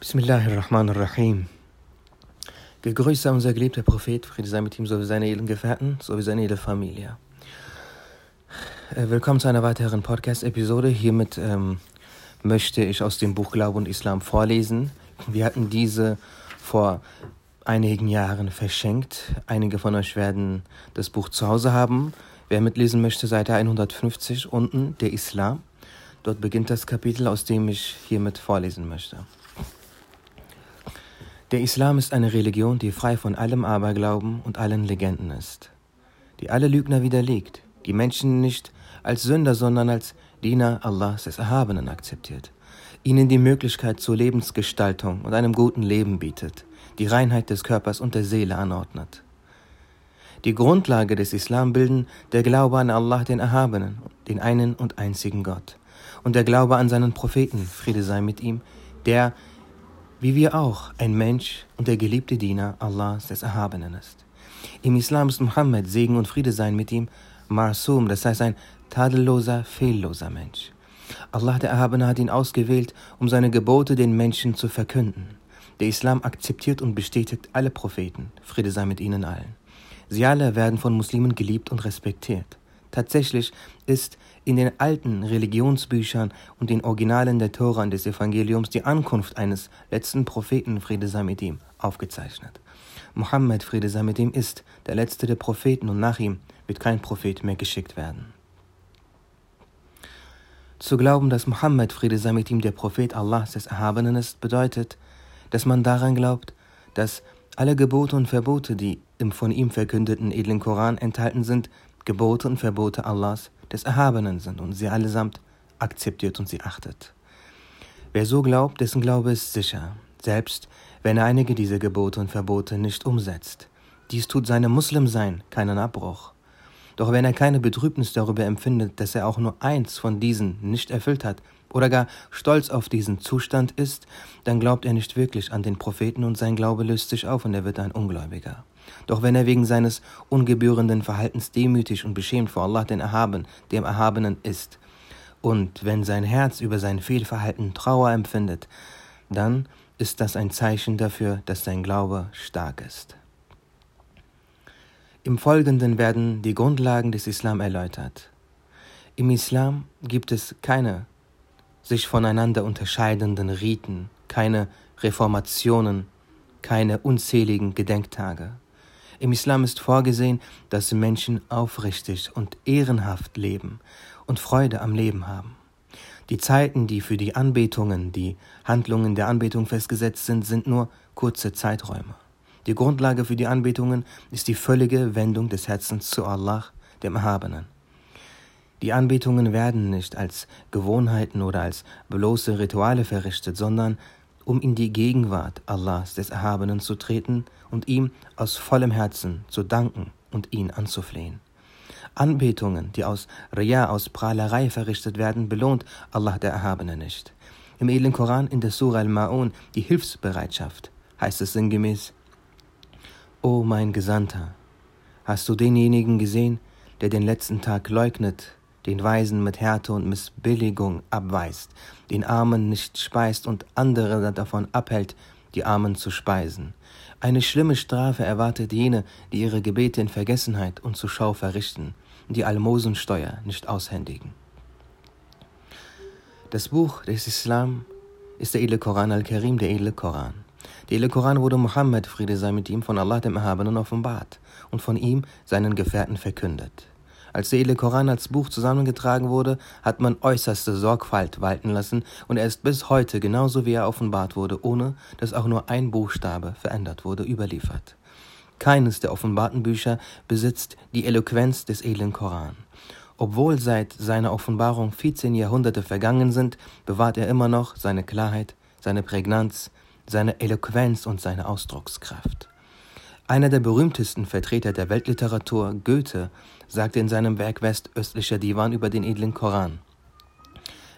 Bismillahirrahmanirrahim. Gegrüßt sei unser geliebter Prophet, Friede sei mit ihm sowie seine edlen Gefährten, sowie seine edle Familie. Äh, willkommen zu einer weiteren Podcast-Episode. Hiermit ähm, möchte ich aus dem Buch Glaube und Islam vorlesen. Wir hatten diese vor einigen Jahren verschenkt. Einige von euch werden das Buch zu Hause haben. Wer mitlesen möchte, Seite 150 unten, der Islam. Dort beginnt das Kapitel, aus dem ich hiermit vorlesen möchte. Der Islam ist eine Religion, die frei von allem Aberglauben und allen Legenden ist, die alle Lügner widerlegt, die Menschen nicht als Sünder, sondern als Diener Allahs des Erhabenen akzeptiert, ihnen die Möglichkeit zur Lebensgestaltung und einem guten Leben bietet, die Reinheit des Körpers und der Seele anordnet. Die Grundlage des Islam bilden der Glaube an Allah, den Erhabenen, den einen und einzigen Gott, und der Glaube an seinen Propheten, Friede sei mit ihm, der wie wir auch ein Mensch und der geliebte Diener Allahs des Erhabenen ist. Im Islam ist Muhammad, Segen und Friede sein mit ihm, Marsum, das heißt ein tadelloser, fehlloser Mensch. Allah der Erhabene hat ihn ausgewählt, um seine Gebote den Menschen zu verkünden. Der Islam akzeptiert und bestätigt alle Propheten, Friede sei mit ihnen allen. Sie alle werden von Muslimen geliebt und respektiert. Tatsächlich ist in den alten Religionsbüchern und den Originalen der Tora und des Evangeliums die Ankunft eines letzten Propheten, Friede sei mit ihm, aufgezeichnet. Mohammed, Friede sei mit ihm, ist der letzte der Propheten und nach ihm wird kein Prophet mehr geschickt werden. Zu glauben, dass Mohammed, Friede sei mit ihm, der Prophet Allahs des Erhabenen ist, bedeutet, dass man daran glaubt, dass alle Gebote und Verbote, die im von ihm verkündeten edlen Koran enthalten sind, Gebote und Verbote Allahs des Erhabenen sind und sie allesamt akzeptiert und sie achtet. Wer so glaubt, dessen Glaube ist sicher, selbst wenn er einige dieser Gebote und Verbote nicht umsetzt. Dies tut seinem Muslimsein keinen Abbruch. Doch wenn er keine Betrübnis darüber empfindet, dass er auch nur eins von diesen nicht erfüllt hat oder gar stolz auf diesen Zustand ist, dann glaubt er nicht wirklich an den Propheten und sein Glaube löst sich auf und er wird ein Ungläubiger. Doch wenn er wegen seines ungebührenden Verhaltens demütig und beschämt vor Allah den Erhaben, dem Erhabenen ist, und wenn sein Herz über sein Fehlverhalten Trauer empfindet, dann ist das ein Zeichen dafür, dass sein Glaube stark ist. Im Folgenden werden die Grundlagen des Islam erläutert. Im Islam gibt es keine sich voneinander unterscheidenden Riten, keine Reformationen, keine unzähligen Gedenktage. Im Islam ist vorgesehen, dass Menschen aufrichtig und ehrenhaft leben und Freude am Leben haben. Die Zeiten, die für die Anbetungen, die Handlungen der Anbetung festgesetzt sind, sind nur kurze Zeiträume. Die Grundlage für die Anbetungen ist die völlige Wendung des Herzens zu Allah, dem Erhabenen. Die Anbetungen werden nicht als Gewohnheiten oder als bloße Rituale verrichtet, sondern um in die Gegenwart Allahs des Erhabenen zu treten und ihm aus vollem Herzen zu danken und ihn anzuflehen. Anbetungen, die aus Ria, aus Prahlerei verrichtet werden, belohnt Allah der Erhabene nicht. Im edlen Koran in der Surah Al-Ma'un, die Hilfsbereitschaft, heißt es sinngemäß, O mein Gesandter, hast du denjenigen gesehen, der den letzten Tag leugnet den Weisen mit Härte und Missbilligung abweist, den Armen nicht speist und andere davon abhält, die Armen zu speisen. Eine schlimme Strafe erwartet jene, die ihre Gebete in Vergessenheit und zur Schau verrichten die Almosensteuer nicht aushändigen. Das Buch des Islam ist der edle Koran al-Karim, der edle Koran. Der edle Koran wurde Muhammad, Friede sei mit ihm, von Allah dem Erhabenen offenbart und von ihm seinen Gefährten verkündet. Als der edle Koran als Buch zusammengetragen wurde, hat man äußerste Sorgfalt walten lassen und er ist bis heute, genauso wie er offenbart wurde, ohne dass auch nur ein Buchstabe verändert wurde, überliefert. Keines der offenbarten Bücher besitzt die Eloquenz des edlen Koran. Obwohl seit seiner Offenbarung 14 Jahrhunderte vergangen sind, bewahrt er immer noch seine Klarheit, seine Prägnanz, seine Eloquenz und seine Ausdruckskraft. Einer der berühmtesten Vertreter der Weltliteratur, Goethe, sagte in seinem Werk Westöstlicher Divan über den edlen Koran.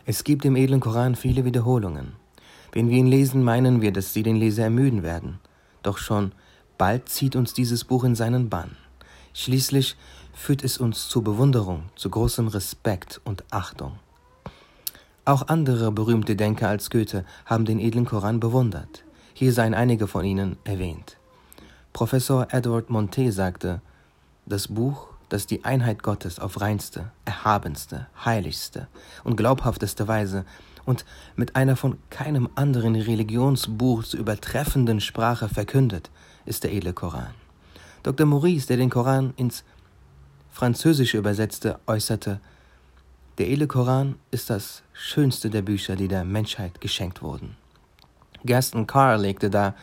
Es gibt im edlen Koran viele Wiederholungen. Wenn wir ihn lesen, meinen wir, dass sie den Leser ermüden werden. Doch schon bald zieht uns dieses Buch in seinen Bann. Schließlich führt es uns zur Bewunderung, zu großem Respekt und Achtung. Auch andere berühmte Denker als Goethe haben den edlen Koran bewundert. Hier seien einige von ihnen erwähnt. Professor Edward Monte sagte, das Buch, das die Einheit Gottes auf reinste, erhabenste, heiligste und glaubhafteste Weise und mit einer von keinem anderen Religionsbuch zu übertreffenden Sprache verkündet, ist der edle Koran. Dr. Maurice, der den Koran ins Französische übersetzte, äußerte, der edle Koran ist das schönste der Bücher, die der Menschheit geschenkt wurden. Gaston Carr legte dar,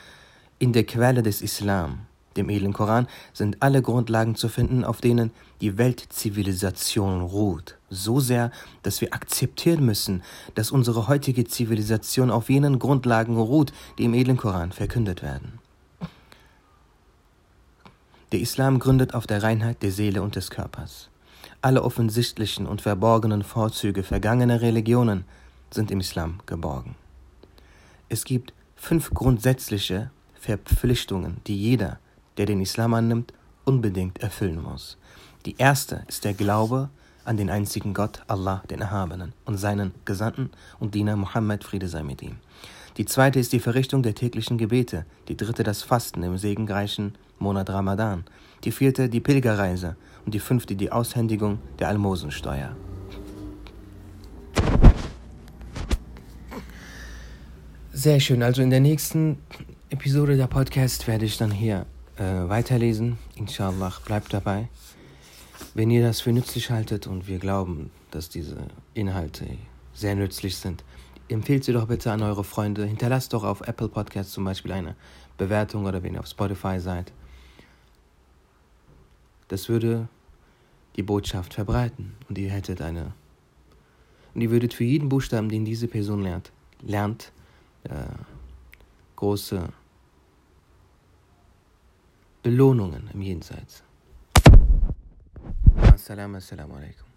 in der Quelle des Islam, dem edlen Koran, sind alle Grundlagen zu finden, auf denen die Weltzivilisation ruht, so sehr, dass wir akzeptieren müssen, dass unsere heutige Zivilisation auf jenen Grundlagen ruht, die im edlen Koran verkündet werden. Der Islam gründet auf der Reinheit der Seele und des Körpers. Alle offensichtlichen und verborgenen Vorzüge vergangener Religionen sind im Islam geborgen. Es gibt fünf grundsätzliche Verpflichtungen, die jeder, der den Islam annimmt, unbedingt erfüllen muss. Die erste ist der Glaube an den einzigen Gott, Allah, den Erhabenen, und seinen Gesandten und Diener Muhammad, Friede sei mit ihm. Die zweite ist die Verrichtung der täglichen Gebete, die dritte das Fasten im segenreichen Monat Ramadan, die vierte die Pilgerreise und die fünfte die Aushändigung der Almosensteuer. Sehr schön, also in der nächsten Episode der Podcast werde ich dann hier äh, weiterlesen. Inshallah, bleibt dabei. Wenn ihr das für nützlich haltet und wir glauben, dass diese Inhalte sehr nützlich sind, empfehlt sie doch bitte an eure Freunde. Hinterlasst doch auf Apple Podcasts zum Beispiel eine Bewertung oder wenn ihr auf Spotify seid. Das würde die Botschaft verbreiten und ihr hättet eine. Und ihr würdet für jeden Buchstaben, den diese Person lernt, lernt, äh, große Belohnungen im Jenseits. Assalamu alaikum.